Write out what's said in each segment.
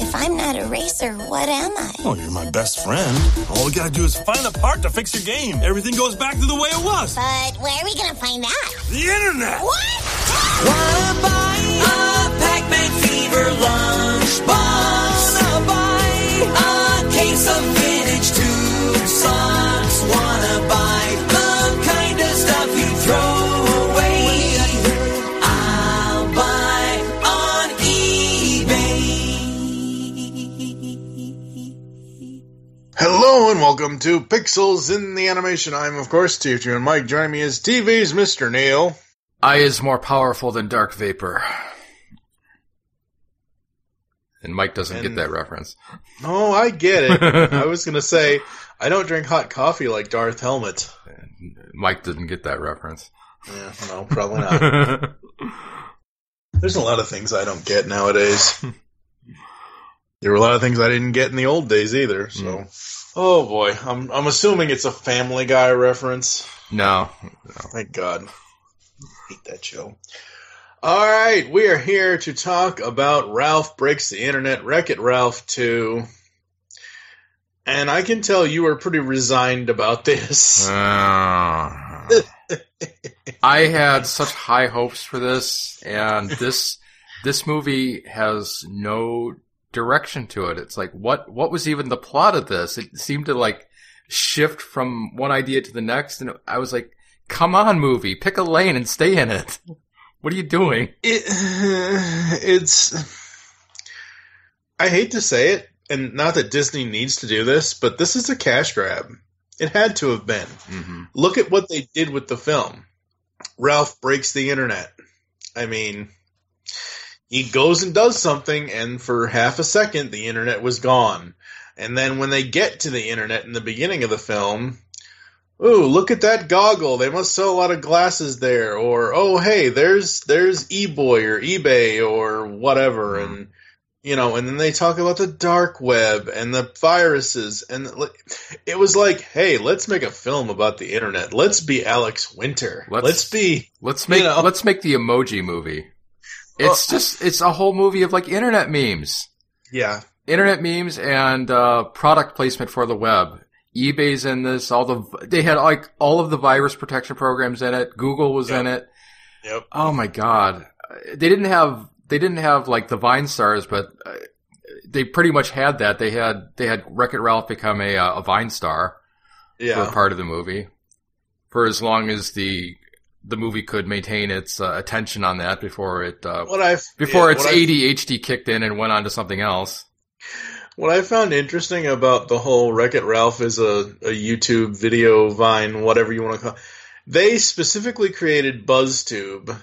If I'm not a racer, what am I? Oh, you're my best friend. All we gotta do is find a part to fix your game. Everything goes back to the way it was. But where are we gonna find that? The internet. What? Wanna buy a Pac-Man fever lunchbox? Wanna buy a case of vintage tube welcome to Pixels in the Animation. I'm of course Teacher and Mike. Joining me is TV's Mr. Neil. I is more powerful than dark vapor. And Mike doesn't get that reference. Oh, I get it. I was gonna say I don't drink hot coffee like Dark Helmet. Mike didn't get that reference. Yeah, no, probably not. There's a lot of things I don't get nowadays. There were a lot of things I didn't get in the old days either. So, oh boy, I'm I'm assuming it's a Family Guy reference. no. Thank God. Hate that show. All right, we are here to talk about Ralph Breaks the Internet, Wreck It Ralph 2. And I can tell you are pretty resigned about this. Uh, I had such high hopes for this, and this this movie has no direction to it. It's like what what was even the plot of this? It seemed to like shift from one idea to the next, and I was like, "Come on, movie, pick a lane and stay in it." What are you doing? It, it's. I hate to say it, and not that Disney needs to do this, but this is a cash grab. It had to have been. hmm Look at what they did with the film. Ralph breaks the internet. I mean, he goes and does something, and for half a second, the internet was gone. And then when they get to the internet in the beginning of the film, ooh, look at that goggle. They must sell a lot of glasses there. Or, oh, hey, there's there's eBoy or eBay or whatever. Mhm. And you know, and then they talk about the dark web and the viruses, and it was like, hey, let's make a film about the internet. Let's be Alex Winter. Let's- Let's, be, Let's make You know. let's make the emoji movie. It's just it's a whole movie of like internet memes. yeah, internet memes and uh, product placement for the web. eBay's in this. All the they had like all of the virus protection programs in it. Google was in it. yep. Oh my god, they didn't have they didn't have like the Vine stars, but uh, they pretty much had that. They had they had Wreck It Ralph become a uh, a Vine star for Yeah, part of the movie for as long as the the movie could maintain its uh, attention on that before it uh, before yeah, its ADHD kicked in and went on to something else. What I found interesting about the whole Wreck It Ralph is a, a YouTube video, Vine, whatever you want to call it. They specifically created BuzzTube,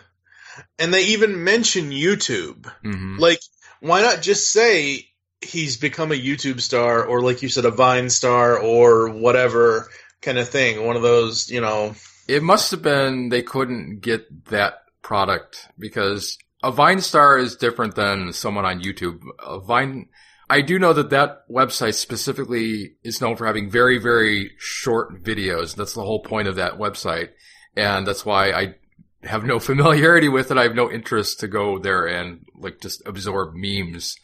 and they even mention YouTube. hmm Like, why not just say he's become a YouTube star, or like you said, a Vine star, or whatever kind of thing? One of those, you know. It must have been they couldn't get that product because a Vine star is different than someone on YouTube. A Vine, I do know that that website specifically is known for having very, very short videos. That's the whole point of that website. And that's why I have no familiarity with it. I have no interest to go there and like just absorb memes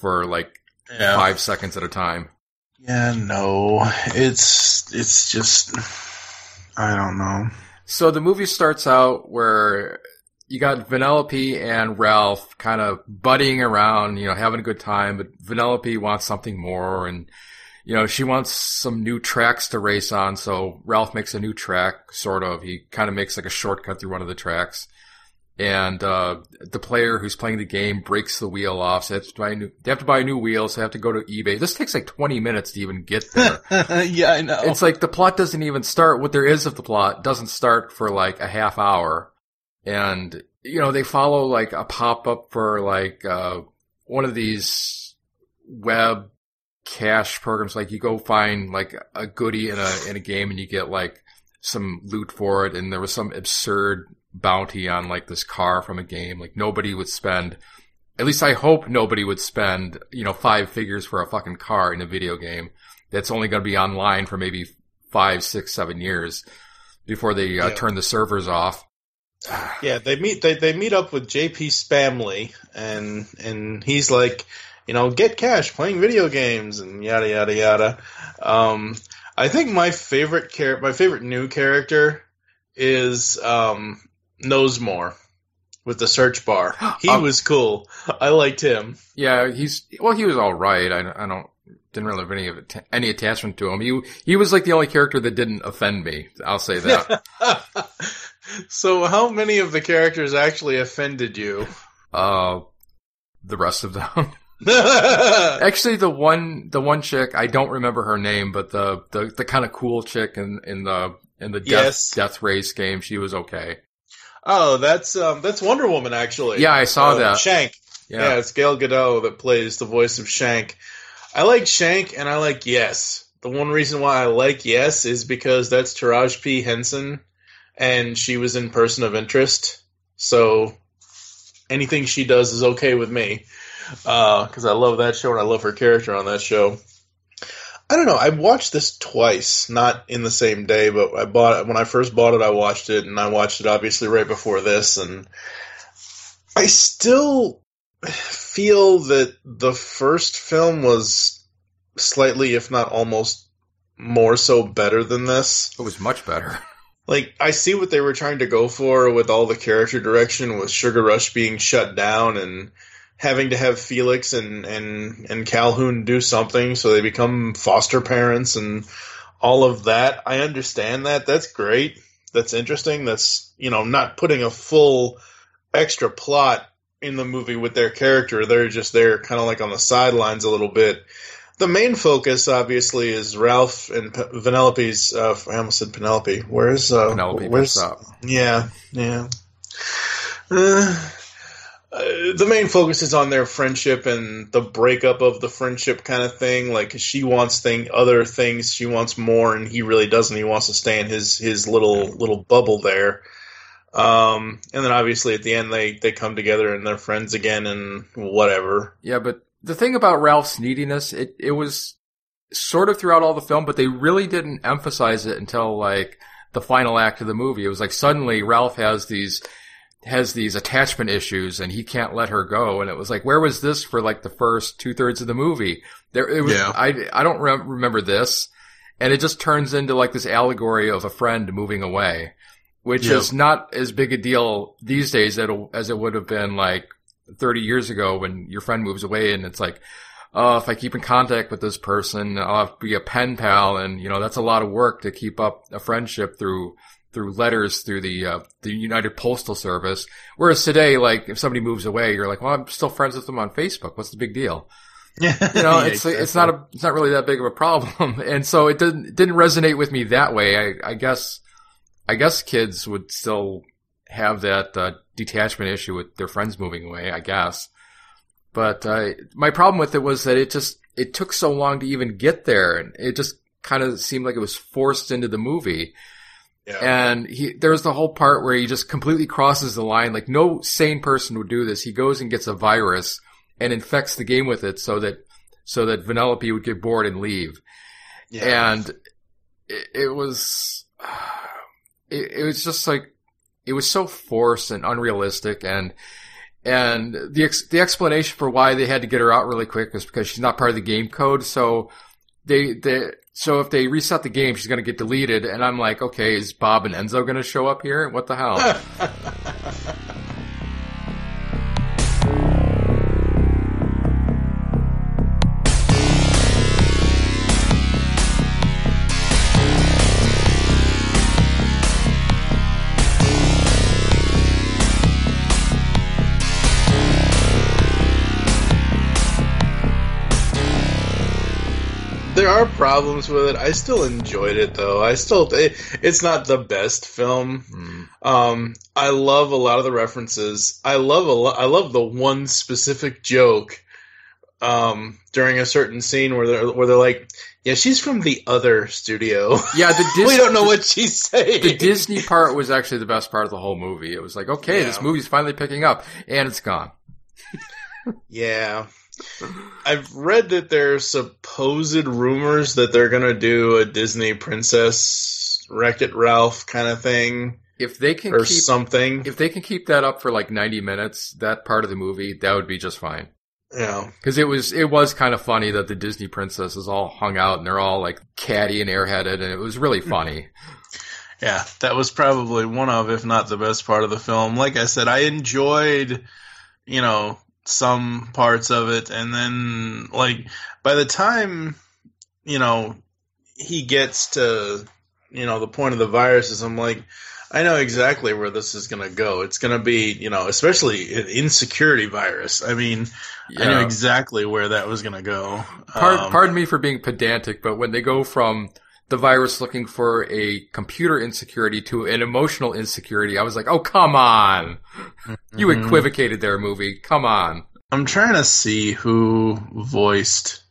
for like Yeah. five seconds at a time. Yeah, no, it's it's just I don't know. So the movie starts out where you got Vanellope and Ralph kind of buddying around, you know, having a good time, but Vanellope wants something more and, you know, she wants some new tracks to race on. So Ralph makes a new track, sort of. He kind of makes like a shortcut through one of the tracks. And, uh, the player who's playing the game breaks the wheel off. So they have to buy a new, they have to buy a new wheel. So they have to go to eBay. This takes like 20 minutes to even get there. yeah, I know. It's like the plot doesn't even start. What there is of the plot doesn't start for like a half hour, and you know they follow like a pop up for like uh, one of these web cash programs. Like you go find like a goodie in a in a game, and you get like some loot for it. And there was some absurd bounty on like this car from a game. Like nobody would spend. At least I hope nobody would spend, you know, five figures for a fucking car in a video game that's only going to be online for maybe five, six, seven years before they uh, Yeah. turn the servers off. Yeah, they meet they, they meet up with JP Spamley and and he's like, you know, get cash playing video games and yada yada yada. Um, I think my favorite char- my favorite new character is um, Knowsmore with the search bar. He Oh. was cool. I liked him. Yeah, he's well. He was all right. I, I don't didn't really have any of any attachment to him. He he was like the only character that didn't offend me. I'll say that. so, how many of the characters actually offended you? uh, the rest of them. Actually, the one the one chick I don't remember her name, but the the, the kind of cool chick in in the in the death Yes. death race game, she was okay. Oh, that's um, that's Wonder Woman actually. Yeah, I saw Uh, that. Shank. Yeah. Yeah. it's Gal Gadot that plays the voice of Shank. I like Shank and I like Yes. The one reason why I like Yes is because that's Taraji P. Henson and she was in Person of Interest. So anything she does is okay with me. Because I love that show and I love her character on that show. I don't know. I watched this twice, not in the same day, but I bought it when I first bought it. I watched it, and I watched it obviously right before this, and I still feel that the first film was slightly, if not almost, more so better than this. It was much better. Like I see what they were trying to go for with all the character direction, with Sugar Rush being shut down and having to have Felix and and and Calhoun do something so they become foster parents and all of that. I understand that. That's great. That's interesting. That's you know not putting a full extra plot in the movie with their character. They're just there, kind of like on the sidelines a little bit. The main focus, obviously, is Ralph and P- Vanellope's. Uh, I almost said Penelope. Where's uh, Penelope Where's up. yeah, yeah. Uh, uh, the main focus is on their friendship and the breakup of the friendship kind of thing. Like she wants thing, other things. She wants more, and he really doesn't. He wants to stay in his his little little bubble there. Um, and then obviously at the end they they come together and they're friends again and whatever. Yeah, but the thing about Ralph's neediness, it, it was sort of throughout all the film, but they really didn't emphasize it until like the final act of the movie. It was like suddenly Ralph has these has these attachment issues and he can't let her go. And it was like, where was this for like the first two thirds of the movie? There, it was, Yeah. I, I don't re- remember this. And it just turns into like this allegory of a friend moving away, which Yeah. is not as big a deal these days as- it would have been like 30 years ago when your friend moves away and it's like, oh, if I keep in contact with this person, I'll have to be a pen pal. And, you know, that's a lot of work to keep up a friendship through, through letters through the, uh, the United Postal Service. Whereas today, like, if somebody moves away, you're like, well, I'm still friends with them on Facebook. What's the big deal? You know, it's, it's not a, it's not really that big of a problem. And so it didn't, it didn't resonate with me that way. I, I guess, I guess kids would still have that, uh, detachment issue with their friends moving away, I guess. But, uh, my problem with it was that it just, it took so long to even get there and it just kind of seemed like it was forced into the movie. Yeah. And he, there's the whole part where he just completely crosses the line. Like no sane person would do this. He goes and gets a virus and infects the game with it so that, so that Vanellope would get bored and leave. yeah. And it, it was, it, it was just like, it was so forced and unrealistic and, and the ex- the explanation for why they had to get her out really quick is because she's not part of the game code. So they they so if they reset the game, she's going to get deleted. And I'm like, okay, is Bob and Enzo going to show up here? What the hell? problems with it. I still enjoyed it though. I still it, it's not the best film. Hmm. Um, I love a lot of the references. I love a lo- I love the one specific joke um, during a certain scene where they're where they're like, "Yeah, she's from the other studio." Yeah, the Disney, we don't know what she's saying. the Disney part was actually the best part of the whole movie. It was like, okay, Yeah. this movie's finally picking up, and it's gone. Yeah. I've read that there's supposed rumors that they're gonna do a Disney Princess Wreck It Ralph kind of thing If they can or keep, something. if they can keep that up for like ninety minutes, that part of the movie, that would be just fine. Yeah. Because it was it was kind of funny that the Disney princesses all hung out and they're all like catty and airheaded, and it was really funny. Yeah, that was probably one of, if not the best part of the film. Like I said, I enjoyed, you know, some parts of it, and then like by the time, you know, he gets to, you know, the point of the viruses, I'm like, I know exactly where this is going to go. It's going to be, you know, especially an insecurity virus. I mean, I knew Yeah. exactly where that was going to go. Pardon, Um, pardon me for being pedantic, but when they go from the virus looking for a computer insecurity to an emotional insecurity, I was like, oh, come on. You Mhm. equivocated there, movie. Come on. I'm trying to see who voiced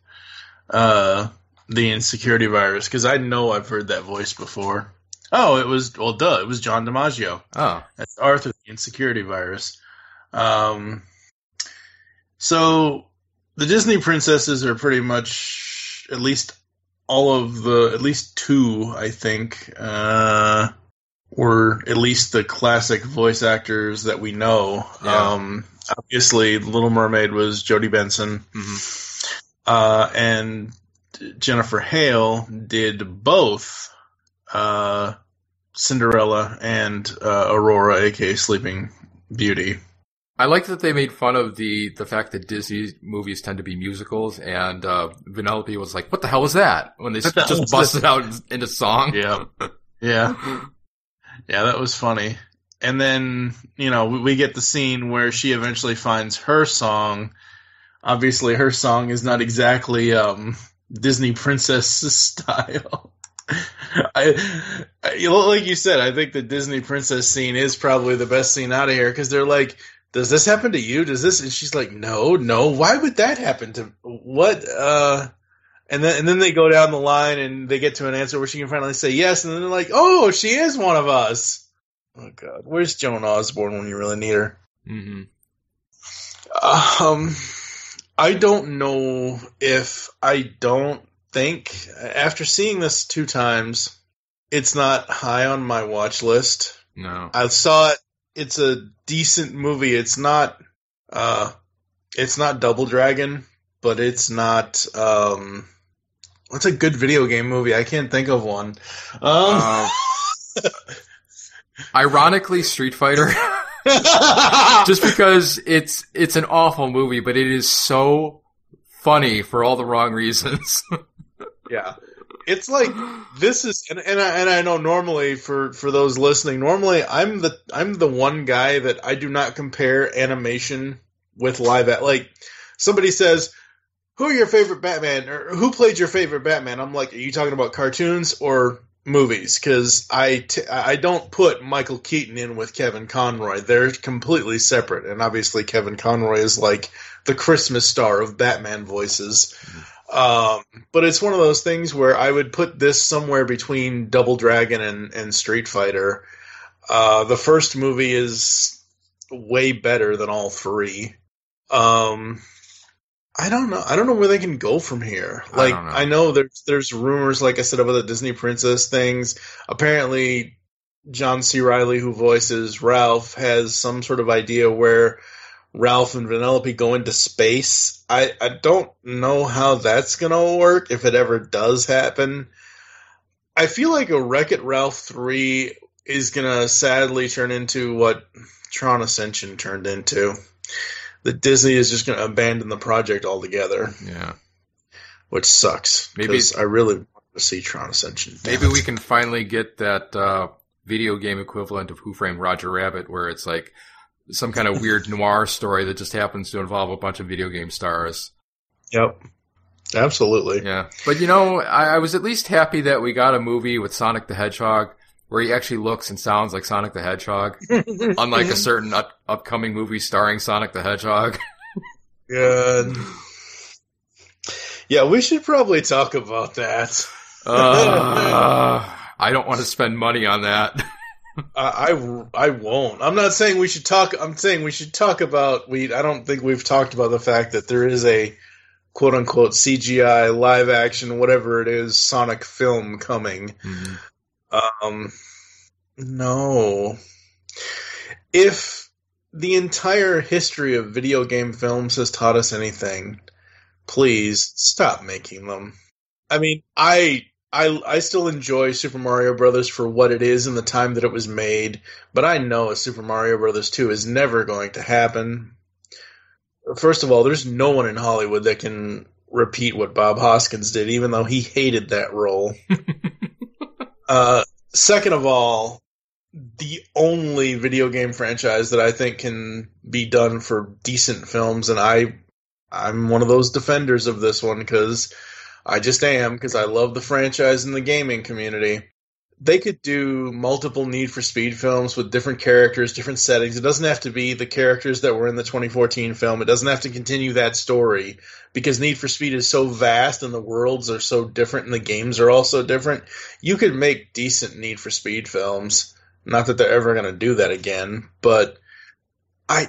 uh, the insecurity virus because I know I've heard that voice before. Oh, it was well, duh, it was John DiMaggio. Oh, That's Arthur, the insecurity virus. Um, so the Disney princesses are pretty much at least all of the at least two, I think, uh, were at least the classic voice actors that we know. Yeah. Um, obviously, Little Mermaid was Jodi Benson, mhm. uh, and Jennifer Hale did both uh, Cinderella and uh, Aurora, aka Sleeping Beauty. I like that they made fun of the the fact that Disney movies tend to be musicals, and uh, Vanellope was like, "What the hell was that?" When they What the just was busted out into song. Yeah, yeah, yeah. That was funny. And then you know we, we get the scene where she eventually finds her song. Obviously, her song is not exactly um, Disney princess style. I, I, like you said, I think the Disney princess scene is probably the best scene out of here because they're like, "Does this happen to you? Does this?" And she's like, "No, no. Why would that happen to what?" Uh, and then and then they go down the line and they get to an answer where she can finally say yes, and then they're like, "Oh, she is one of us." Oh God, where's Joan Osborne when you really need her? Mm-hmm. Um, I don't know if I don't think after seeing this two times, it's not high on my watch list. No. I saw it. It's a decent movie. It's not. Uh, it's not Double Dragon, but it's not. Um, what's a good video game movie? I can't think of one. Um, Uh, ironically, Street Fighter. just because it's it's an awful movie, but it is so funny for all the wrong reasons. Yeah. It's like this is and, and I and I know normally for for those listening, normally I'm the I'm the one guy that I do not compare animation with live at like somebody says who are your favorite Batman or who played your favorite Batman? I'm like, are you talking about cartoons or movies? Because I t- I don't put Michael Keaton in with Kevin Conroy. They're completely separate, and obviously Kevin Conroy is like the Christmas star of Batman voices. Um, but it's one of those things where I would put this somewhere between Double Dragon and, and Street Fighter. Uh, the first movie is way better than all three. Um, I don't know. I don't know where they can go from here. Like don't know. I know there's there's rumors, like I said, about the Disney princess things. Apparently, John C. Reilly, who voices Ralph, has some sort of idea where Ralph and Vanellope go into space. I, I don't know how that's gonna work if it ever does happen. I feel like a Wreck It Ralph 3 is gonna sadly turn into what Tron Ascension turned into. That Disney is just gonna abandon the project altogether, yeah. which sucks. Maybe- I really want to see Tron Ascension. Maybe we can finally get that uh, video game equivalent of Who Framed Roger Rabbit, where it's like some kind of weird noir story that just happens to involve a bunch of video game stars. Yep. Absolutely. Yeah, but you know, I, I was at least happy that we got a movie with Sonic the Hedgehog where he actually looks and sounds like Sonic the Hedgehog, unlike a certain up- upcoming movie starring Sonic the Hedgehog. Good. Yeah, we should probably talk about that. Uh, I don't want to spend money on that. I, I I won't. I'm not saying we should talk. I'm saying we should talk about. We. I don't think we've talked about the fact that there is a quote unquote CGI live action, whatever it is, Sonic film coming. Mhm. Um, no. If the entire history of video game films has taught us anything, please stop making them. I mean, I I I still enjoy Super Mario Brothers for what it is and the time that it was made, but I know a Super Mario Brothers 2 is never going to happen. First of all, there's no one in Hollywood that can repeat what Bob Hoskins did, even though he hated that role. uh, second of all, the only video game franchise that I think can be done for decent films, and I, I'm one of those defenders of this one because I just am because I love the franchise and the gaming community. They could do multiple Need for Speed films with different characters, different settings. It doesn't have to be the characters that were in the 2014 film. It doesn't have to continue that story because Need for Speed is so vast and the worlds are so different and the games are also different. You could make decent Need for Speed films. Not that they're ever going to do that again, but I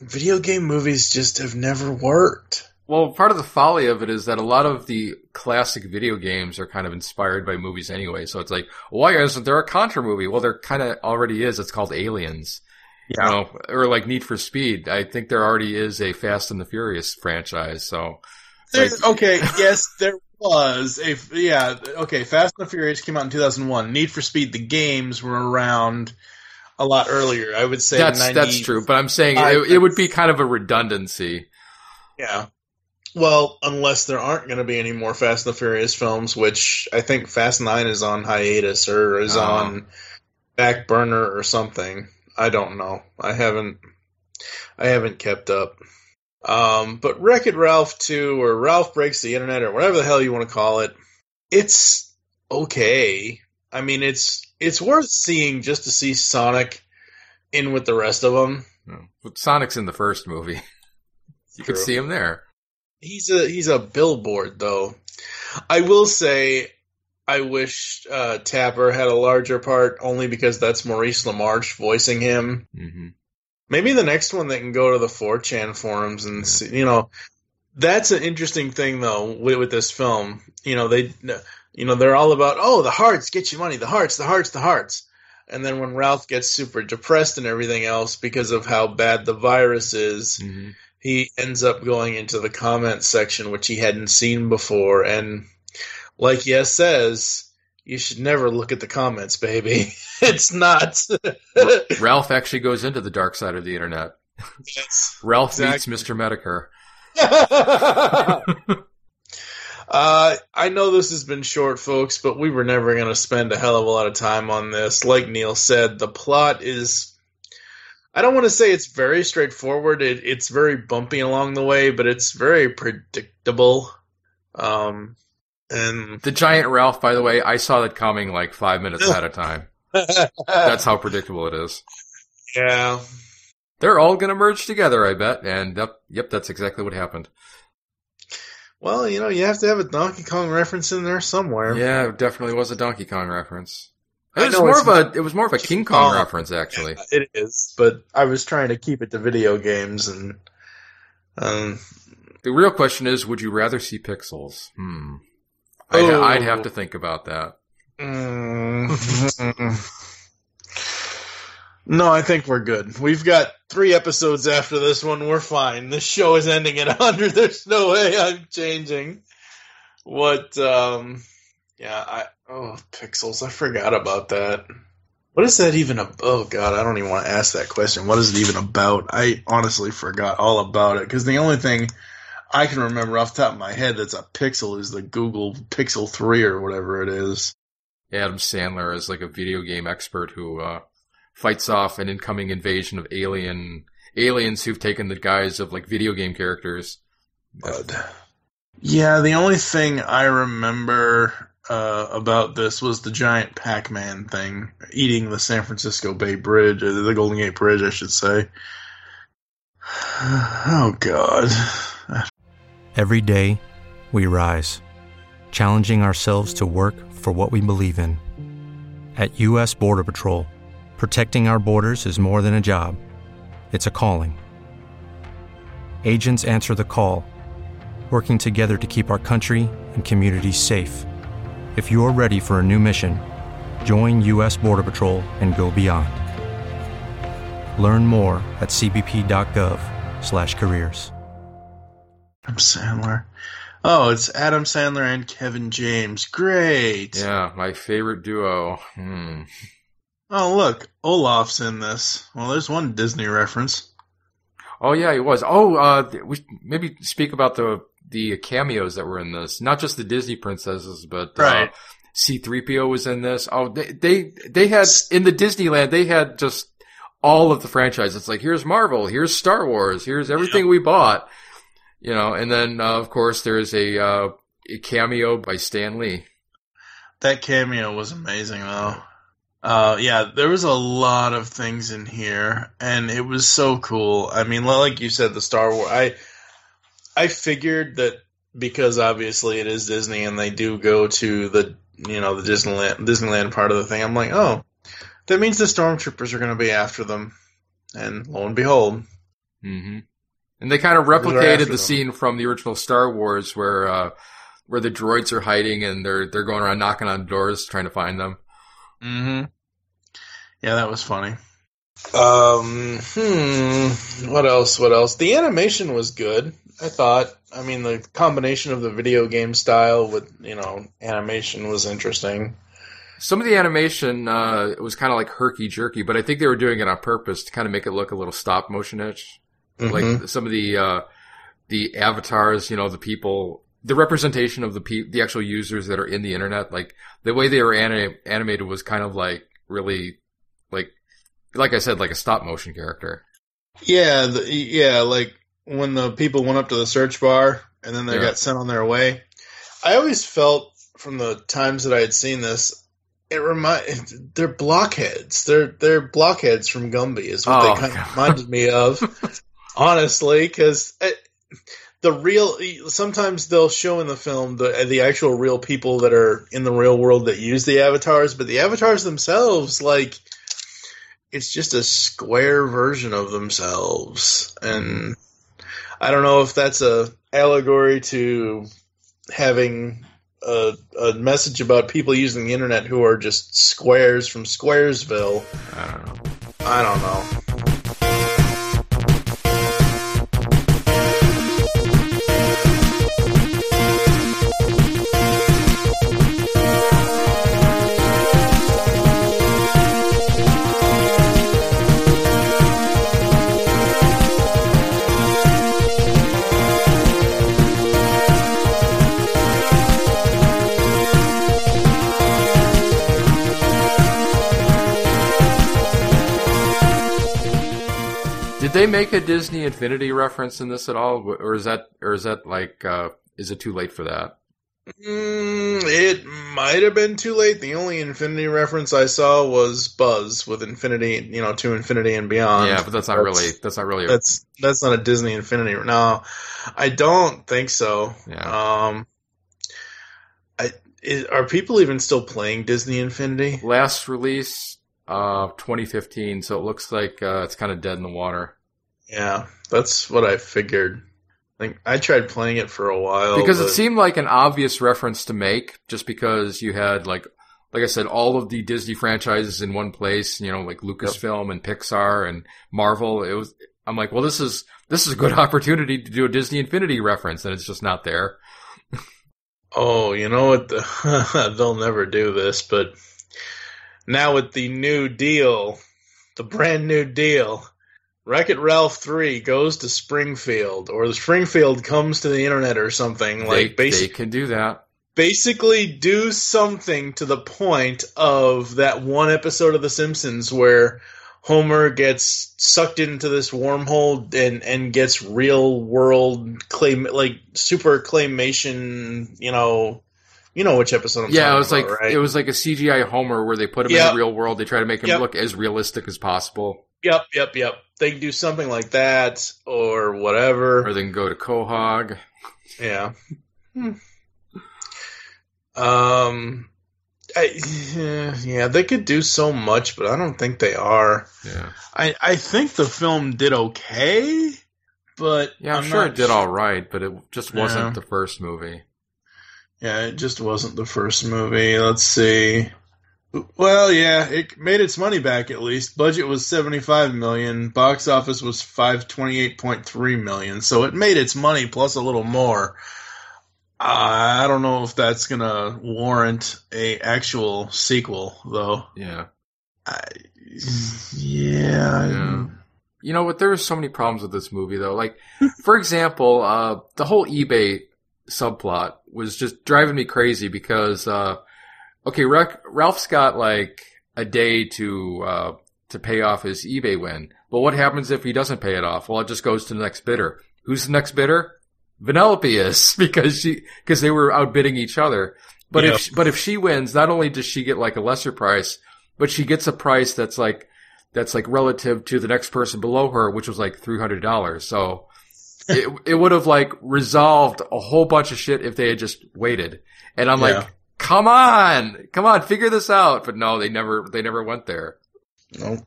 video game movies just have never worked. Well, part of the folly of it is that a lot of the classic video games are kind of inspired by movies anyway. So it's like, why isn't there a Contra movie? Well, there kind of already is. It's called Aliens. You know, or like Need for Speed. I think there already is a Fast and the Furious franchise. So, There's, okay, yes, there was a yeah. Okay, Fast and the Furious came out in 2001. Need for Speed, the games were around a lot earlier. I would say that's 90 that's true. But I'm saying it, it would be kind of a redundancy. Yeah. Well, unless there aren't going to be any more Fast and the Furious films, which I think Fast Nine is on hiatus or is Oh. on back burner or something. I don't know. I haven't. I haven't kept up. Um, but Wreck It Ralph 2 or Ralph Breaks the Internet or whatever the hell you want to call it, it's okay. I mean, it's it's worth seeing just to see Sonic in with the rest of them. But Sonic's in the first movie. You could see him there. He's a he's a billboard though. I will say I wish uh, Tapper had a larger part only because that's Maurice LaMarche voicing him. hmm Maybe the next one they can go to the 4chan forums and see, you know, that's an interesting thing though with, with this film. You know, they, you know, they're all about, oh, the hearts get you money, the hearts, the hearts, the hearts. And then when Ralph gets super depressed and everything else because of how bad the virus is, hmm he ends up going into the comments section, which he hadn't seen before. And like Yes says, you should never look at the comments, baby. it's not. Ralph actually goes into the dark side of the internet. Yes. Ralph Exactly. meets Mr. Medicare. uh, I know this has been short, folks, but we were never going to spend a hell of a lot of time on this. Like Neil said, the plot is. I don't want to say it's very straightforward. It, it's very bumpy along the way, but it's very predictable. Um, and The giant Ralph, by the way, I saw that coming like five minutes ahead of time. That's how predictable it is. yeah. They're all gonna merge together, I bet. And yep, yep, that's exactly what happened. Well, you know, you have to have a Donkey Kong reference in there somewhere. Yeah, it definitely was a Donkey Kong reference. I It was more of a it was more of a King Kong Kong. reference actually. It is, but I was trying to keep it to video games and um The real question is, would you rather see pixels? Hmm. I'd, Oh. I'd have to think about that. mm, No, I think we're good. We've got three episodes after this one. We're fine. This show is ending at 100. There's no way I'm changing. What, um, yeah, I, oh, pixels. I forgot about that. What is that even about? Oh, God, I don't even want to ask that question. What is it even about? I honestly forgot all about it because the only thing I can remember off the top of my head that's a pixel is the Google Pixel 3 or whatever it is. Adam Sandler is like a video game expert who uh, fights off an incoming invasion of alien aliens who've taken the guise of like video game characters. Yeah, the only thing I remember uh, about this was the giant Pac-Man thing, eating the San Francisco Bay Bridge, or the Golden Gate Bridge, I should say. Oh God. Every day, we rise, challenging ourselves to work for what we believe in. At U.S. Border Patrol, protecting our borders is more than a job, it's a calling. Agents answer the call, working together to keep our country and communities safe. If you're ready for a new mission, join U.S. Border Patrol and go beyond. Learn more at cbp.gov/careers. Adam Sandler. Oh, it's Adam Sandler and Kevin James. Great. Yeah, my favorite duo. Hmm. Oh, look, Olaf's in this. Well, there's one Disney reference. Oh yeah, he was. Oh, uh, we maybe speak about the the cameos that were in this. Not just the Disney princesses, but uh, C-3PO was in this. Oh, they, they, they had, in the Disneyland, they had just all of the franchises. It's like, here's Marvel, here's Star Wars, here's everything we bought. You know, and then, uh, of course, there's a, uh, a cameo by Stan Lee. That cameo was amazing, though. Uh, yeah, there was a lot of things in here, and it was so cool. I mean, like you said, the Star Wars. I, I figured that because obviously it is Disney, and they do go to the you know the Disneyland Disneyland part of the thing. I'm like, oh, that means the stormtroopers are going to be after them, and lo and behold, hmm And they kind of replicated the them. scene from the original Star Wars where, uh, where the droids are hiding and they're, they're going around knocking on doors trying to find them. Mm-hmm. Yeah, that was funny. Um, hmm. What else? What else? The animation was good. I thought. I mean, the combination of the video game style with you know animation was interesting. Some of the animation, uh, it was kind of like herky jerky, but I think they were doing it on purpose to kind of make it look a little stop motion-ish. Mhm. Like some of the, uh, the avatars, you know, the people, the representation of the pe- the actual users that are in the internet, like the way they were ani- animated was kind of like really, like, like I said, like a stop motion character. Yeah, the, yeah. Like when the people went up to the search bar and then they Yeah. got sent on their way. I always felt from the times that I had seen this. It remind they're blockheads. They're they're blockheads from Gumby is what Oh, they kind God. of reminded me of. honestly, because the real sometimes they'll show in the film the the actual real people that are in the real world that use the avatars, but the avatars themselves, like it's just a square version of themselves, and I don't know if that's a allegory to having. A, a message about people using the internet who are just squares from Squaresville. I don't know. I don't know. They make a Disney Infinity reference in this at all, or is that, or is that like, uh, is it too late for that? Mm, it might have been too late. The only Infinity reference I saw was Buzz with Infinity, you know, to Infinity and Beyond. yeah, but that's not really, that's not really. A, That's that's not a Disney Infinity. No, I don't think so. Yeah. Um, I is, are people even still playing Disney Infinity? last release, uh, 2015. So it looks like uh, it's kind of dead in the water Yeah, that's what I figured. Like I tried playing it for a while because it seemed like an obvious reference to make, just because you had like, like I said, all of the Disney franchises in one place. You know, like Lucasfilm and Pixar and Marvel. It was. I'm like, well, this is this is a good opportunity to do a Disney Infinity reference, and it's just not there. Oh, you know what? The, they'll never do this, but now with the new deal, the brand new deal, Wreck It Ralph 3 goes to Springfield, or the Springfield comes to the internet or something. Like, they, basi- they can do that. basically do something to the point of that one episode of The Simpsons where Homer gets sucked into this wormhole and and gets real world claim like super claymation, you know, you know which episode I'm Yeah, talking it was like right? it was like a CGI Homer where they put him in the real world. They try to make him Yep. look as realistic as possible, Yep, yep, yep. They can do something like that or whatever. or they can go to Quahog. Yeah. Um, I, yeah, they could do so much, but I don't think they are. Yeah. I I think the film did okay, but Yeah, I'm, I'm sure not it did su- all right, but it just wasn't Yeah. the first movie. Yeah, it just wasn't the first movie. Let's see. Well, yeah, it made its money back at least. Budget was 75 million, box office was 528.3 million. So it made its money plus a little more. I don't know if that's going to warrant a actual sequel though. Yeah. I, yeah. Yeah. You know what? There are so many problems with this movie, though. Like, for example, uh, the whole eBay subplot was just driving me crazy because, uh, okay, Ra- Ralph's got like a day to uh, to pay off his eBay win. But what happens if he doesn't pay it off? Well, it just goes to the next bidder. Who's the next bidder? Vanellope is because she because they were outbidding each other. But Yep. if but if she wins, not only does she get like a lesser price, but she gets a price that's like that's like relative to the next person below her, which was like three hundred dollars. So it it would have like resolved a whole bunch of shit if they had just waited. And I'm Yeah. like, come on, come on, figure this out. But no, they never they never went there. No.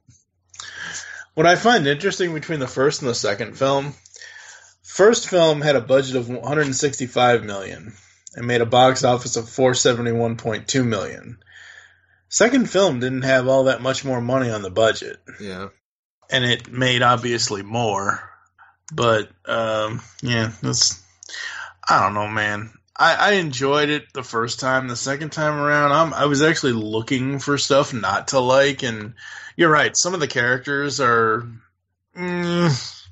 What I find interesting between the first and the second film, first film had a budget of 165 million and made a box office of 471.2 million. Second film didn't have all that much more money on the budget, Yeah. and it made obviously more. But um, yeah, that's I don't know, man. I, I enjoyed it the first time. The second time around, I'm, I was actually looking for stuff not to like, and you're right. Some of the characters are, mm,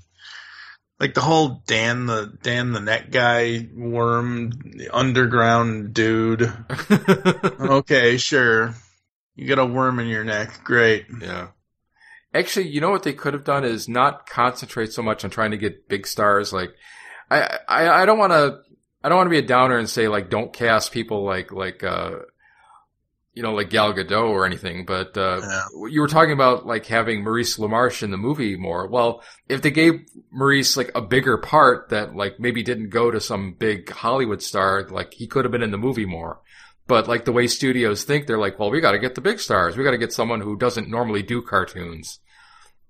like the whole Dan the Dan the neck guy worm the underground dude. okay, sure. You got a worm in your neck. Great. Yeah. Actually, you know what they could have done is not concentrate so much on trying to get big stars. Like, I, I, I don't want to, I don't want to be a downer and say like, don't cast people like, like, uh, you know, like Gal Gadot or anything. But, uh, Yeah. you were talking about like having Maurice LaMarche in the movie more. Well, if they gave Maurice like a bigger part that like maybe didn't go to some big Hollywood star, like he could have been in the movie more. But like the way studios think, they're like, well, we got to get the big stars. We got to get someone who doesn't normally do cartoons.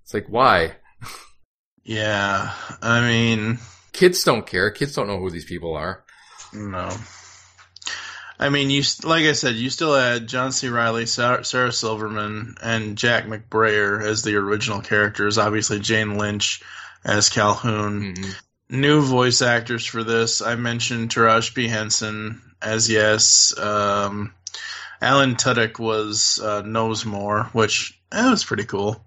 It's like, why? Yeah. I mean, Kids don't care. Kids don't know who these people are. No. I mean, you like I said, you still had John C. Reilly, Sarah, Silverman, and Jack McBrayer as the original characters. Obviously, Jane Lynch as Calhoun. Mhm. New voice actors for this. I mentioned Taraji P. Henson as Yes. Um, Alan Tudyk was uh, Knowsmore, which that was pretty cool.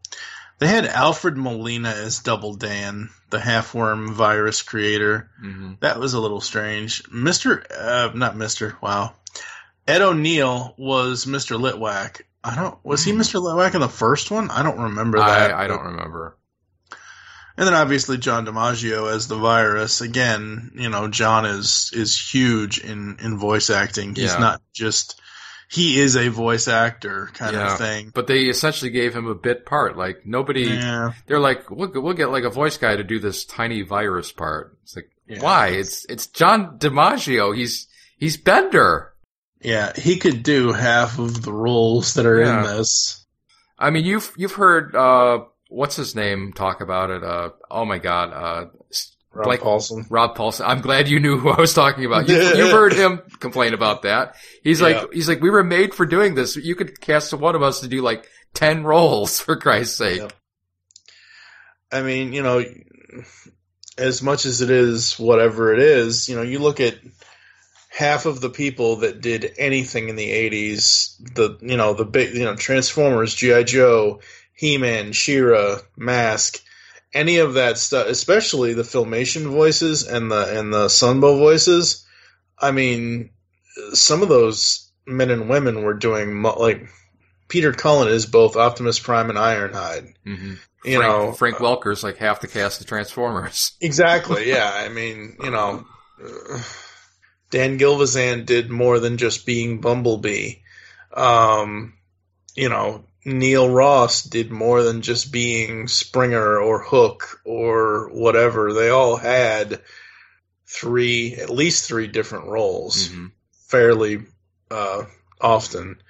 They had Alfred Molina as Double Dan, the half worm virus creator. Mhm. That was a little strange. Mr. Uh, not Mr. Wow. Ed O'Neill was Mr. Litwack. I don't. Was he Mr. Litwack in the first one? I don't remember that. I, I don't remember. And then obviously John DiMaggio as the virus. Again, you know, John is is huge in in voice acting. He's Yeah. not just. He is a voice actor kind Yeah. of thing. But they essentially gave him a bit part. Like nobody, Yeah. they're like, we'll, we'll get like a voice guy to do this tiny virus part. It's like, Yeah. why? It's, it's John DiMaggio. He's, he's Bender. Yeah, he could do half of the roles that are in this. I mean, you've, you've heard, uh, what's his name talk about it? Uh, oh my God, uh, Rob Like- Paulsen. Rob Paulsen. I'm glad you knew who I was talking about. You, you've heard him complain about that. He's like, he's like, we were made for doing this. You could cast one of us to do like 10 roles for Christ's sake. Yep. I mean, you know, as much as it is whatever it is, you know, you look at half of the people that did anything in the 80s, the, you know, the big, you know, Transformers, G.I. Joe, He-Man, She-Ra, Mask, any of that stuff, especially the Filmation voices and the, and the Sunbow voices. I mean, some of those men and women were doing, mo- like, Peter Cullen is both Optimus Prime and Ironhide. hmm You Frank, know, Frank Welker's like half the cast of Transformers. Exactly. Yeah. I mean, you know, uh, Dan Gilvezan did more than just being Bumblebee. Um, you know, Neil Ross did more than just being Springer or Hook or whatever. They all had three, at least three different roles Mhm. fairly uh, often.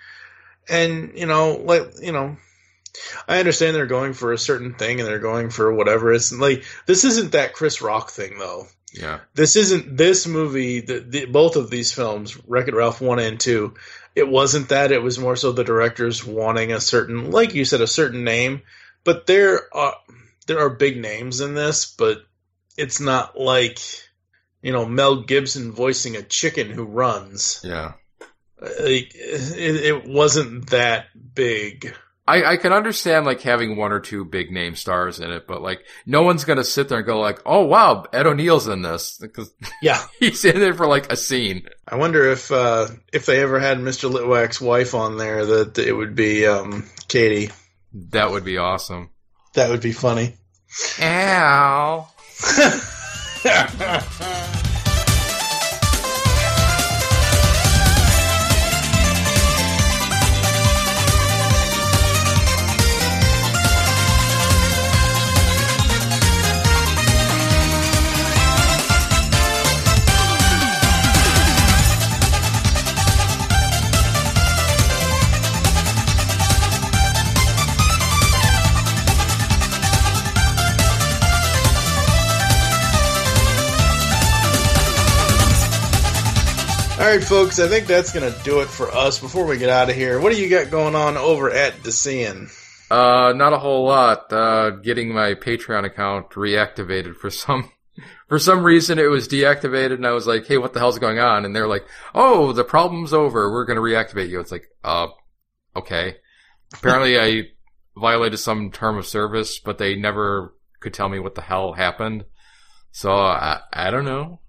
And you know, like you know, I understand they're going for a certain thing and they're going for whatever. It's like this isn't that Chris Rock thing though. Yeah. This isn't this movie. The, the both of these films, Wreck It Ralph one and two, it wasn't that. It was more so the directors wanting a certain, like you said, a certain name. But there are there are big names in this, but it's not like you know Mel Gibson voicing a chicken who runs. Yeah. Like, it, it wasn't that big. I, I can understand like having one or two big name stars in it, but like no one's gonna sit there and go like, "Oh wow, Ed O'Neill's in this," because Yeah, he's in there for like a scene. I wonder if uh, if they ever had Mr. Litwak's wife on there, that it would be um, Katey. That would be awesome. That would be funny. Ow. All right, folks. I think that's gonna do it for us. Before we get out of here, what do you got going on over at Decian? Uh, not a whole lot. Uh, getting my Patreon account reactivated for some, for some reason it was deactivated and I was like, hey, what the hell's going on? And they're like, oh, the problem's over. We're going to reactivate you. It's like, uh, okay. Apparently I violated some term of service, but they never could tell me what the hell happened. So I, I don't know.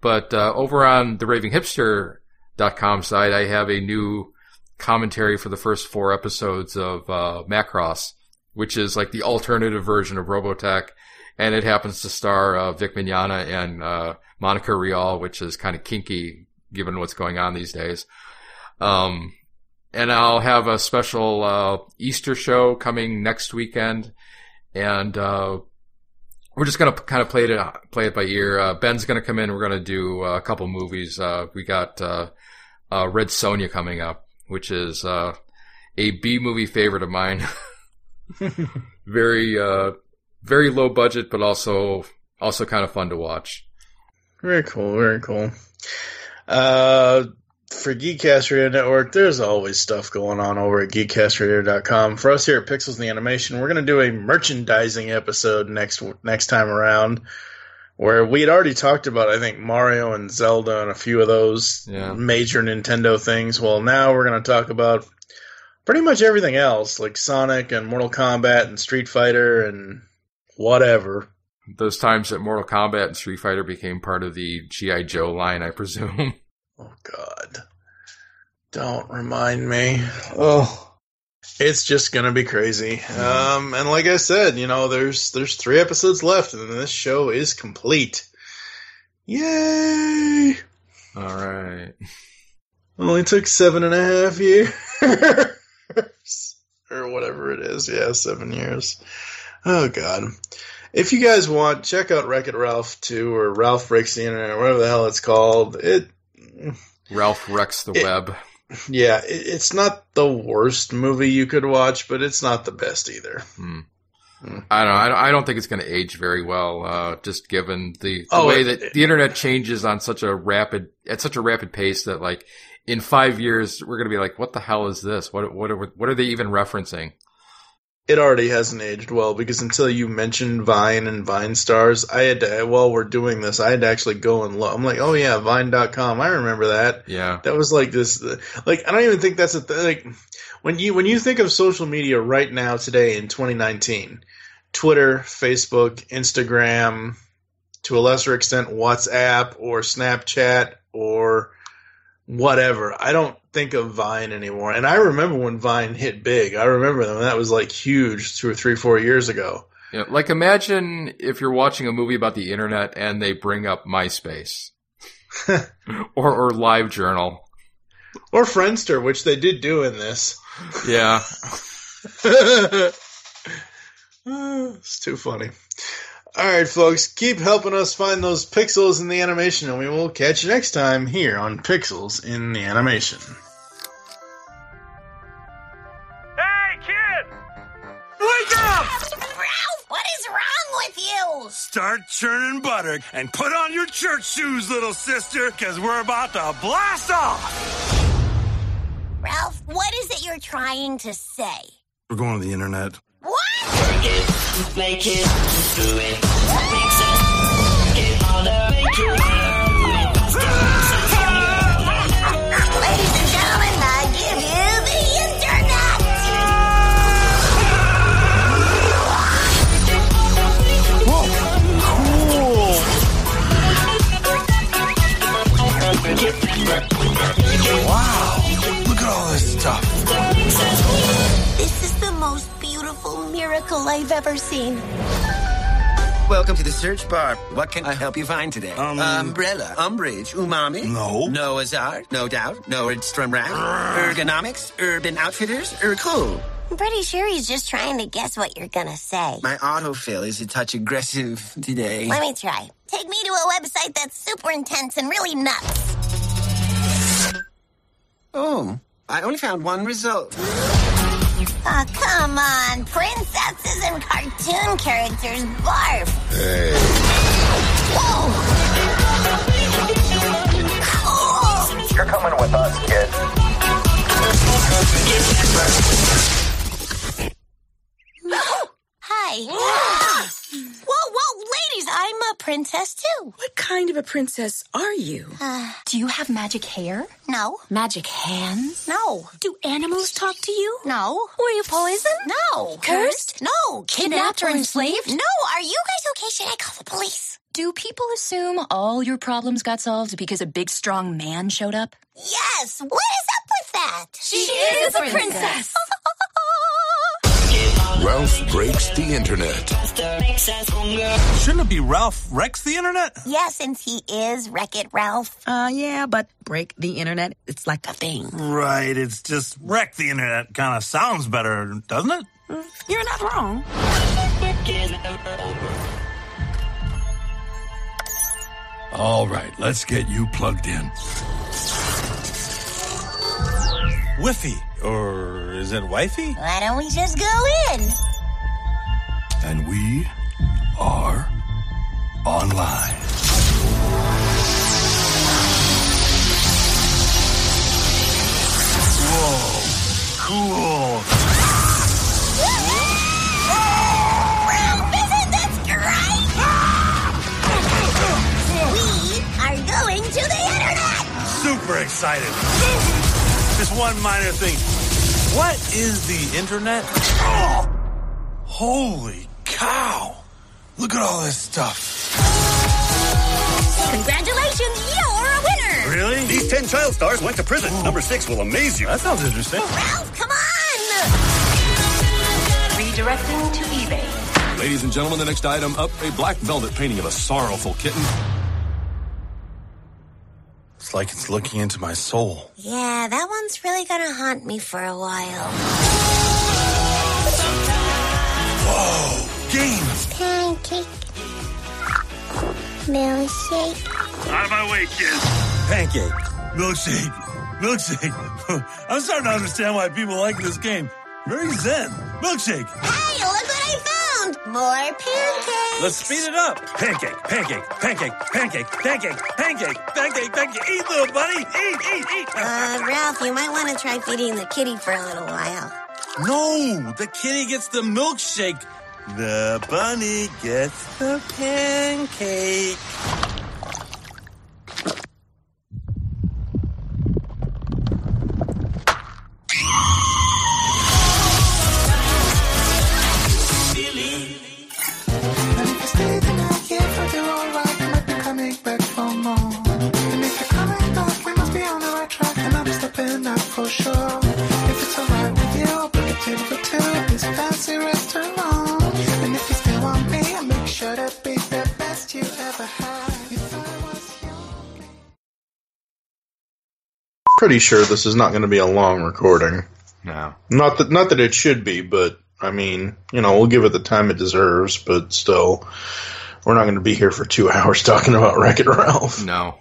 But, uh, over on the ravinghipster.com site, I have a new commentary for the first four episodes of uh, Macross, which is like the alternative version of Robotech, and it happens to star uh, Vic Mignogna and uh, Monica Rial, which is kind of kinky given what's going on these days. Um, and I'll have a special uh, Easter show coming next weekend, and uh, we're just gonna kind of play it play it by ear. Uh, Ben's gonna come in. We're gonna do uh, a couple movies. Uh, we got uh, uh, Red Sonja coming up, which is uh, a B movie favorite of mine. very uh, very low budget, but also also kind of fun to watch. Very cool. Very cool. For Geekcast Radio Network, there's always stuff going on over at geekcastradio.com. For us here at Pixels in the Animation, we're going to do a merchandising episode next next time around, where we had already talked about, I think, Mario and Zelda and a few of those Yeah. major Nintendo things. Well, now we're going to talk about pretty much everything else, like Sonic and Mortal Kombat and Street Fighter and whatever. Those times that Mortal Kombat and Street Fighter became part of the GI Joe line, I presume. Oh God. Don't remind me. Oh. It's just gonna be crazy. Um and like I said, you know, there's there's three episodes left and this show is complete. Yay! All right. Only took seven and a half years. or whatever it is. Yeah, seven years. Oh God. If you guys want, check out Wreck It Ralph 2 or Ralph Breaks the Internet, or whatever the hell it's called. It Ralph wrecks the It- web. Yeah, it, it's not the worst movie you could watch, but it's not the best either. Hmm. I don't know. I don't, think it's going to age very well, uh, just given the, the Oh, way it- that the internet changes on such a rapid, at such a rapid pace that like in five years, we're going to be like, what the hell is this? What, what are, what are they even referencing? It already hasn't aged well because until you mentioned Vine and Vine stars, I had to, while we're doing this, I had to actually go and look. I'm like, oh yeah, Vine.com. I remember that. Yeah. That was like this, like, I don't even think that's a thing. Like, when you, when you think of social media right now, today in 2019, Twitter, Facebook, Instagram, to a lesser extent, WhatsApp or Snapchat or whatever. I don't think of Vine anymore. And I remember when Vine hit big. I remember them. That was like huge two or three, four years ago. Yeah, like imagine if you're watching a movie about the internet and they bring up MySpace or, or LiveJournal. Or Friendster, which they did do in this. Yeah. it's too funny. All right, folks, keep helping us find those pixels in the animation, and we will catch you next time here on Pixels in the Animation. Hey, kid! Wake up! Ralph, what is wrong with you? Start churning butter and put on your church shoes, little sister, because we're about to blast off! Ralph, what is it you're trying to say? We're going to the internet. What? Make it, do it. Miracle I've ever seen. Welcome to the search bar. What can I help you find today? Um, Umbrella, umbrage, umami. No. Noah's Ark, no doubt. No Nordstrom Rack. Ergonomics, Urban Outfitters, Urkel. I'm pretty sure he's just trying to guess what you're gonna say. My autofill is a touch aggressive today. Let me try. Take me to a website that's super intense and really nuts. Oh, I only found one result. Oh, come on. Princesses and cartoon characters barf. Hey. Whoa. Cool. You're coming with us, kid. Hi. Whoa, whoa, ladies, I'm a princess too. What kind of a princess are you? Uh, do you have magic hair? No. Magic hands? No. Do animals talk to you? No. Were you poisoned? No. Cursed? No. Kidnapped or enslaved? No. Are you guys okay? Should I call the police? Do people assume all your problems got solved because a big strong man showed up? Yes. What is up with that? She is a princess. Ralph breaks the internet. Shouldn't it be Ralph wrecks the internet? Yeah, since he is Wreck It Ralph. Uh, yeah, but break the internet, it's like a thing. Right, it's just wreck the internet kind of sounds better, doesn't it? You're not wrong. All right, let's get you plugged in. Whiffy. Or is it wifey? Why don't we just go in? And we are online. Whoa, cool. Ralph, isn't this great? we are going to the internet. Super excited. Just one minor thing. What is the internet? Oh, holy cow. Look at all this stuff. Congratulations, you're a winner. Really? These 10 child stars went to prison. Number six will amaze you. That sounds interesting. Ralph, come on. Redirecting to eBay. Ladies and gentlemen, the next item up a black velvet painting of a sorrowful kitten. It's like it's looking into my soul. Yeah, that one's really gonna haunt me for a while. Whoa, games. Pancake. Milkshake. Out of my way, kid. Pancake. Milkshake. Milkshake. I'm starting to understand why people like this game. Very zen. Milkshake. Hey, look what found! More pancakes. Let's speed it up. Pancake, pancake, pancake, pancake, pancake, pancake, pancake, pancake. Eat, little buddy. Eat, eat, eat. Uh, Ralph, you might want to try feeding the kitty for a little while. No, the kitty gets the milkshake. The bunny gets the pancake. Pretty sure this is not going to be a long recording. No. Not that not that it should be, but I mean, you know, we'll give it the time it deserves, but still. we're not going to be here for two hours talking about Wreck It Ralph. No.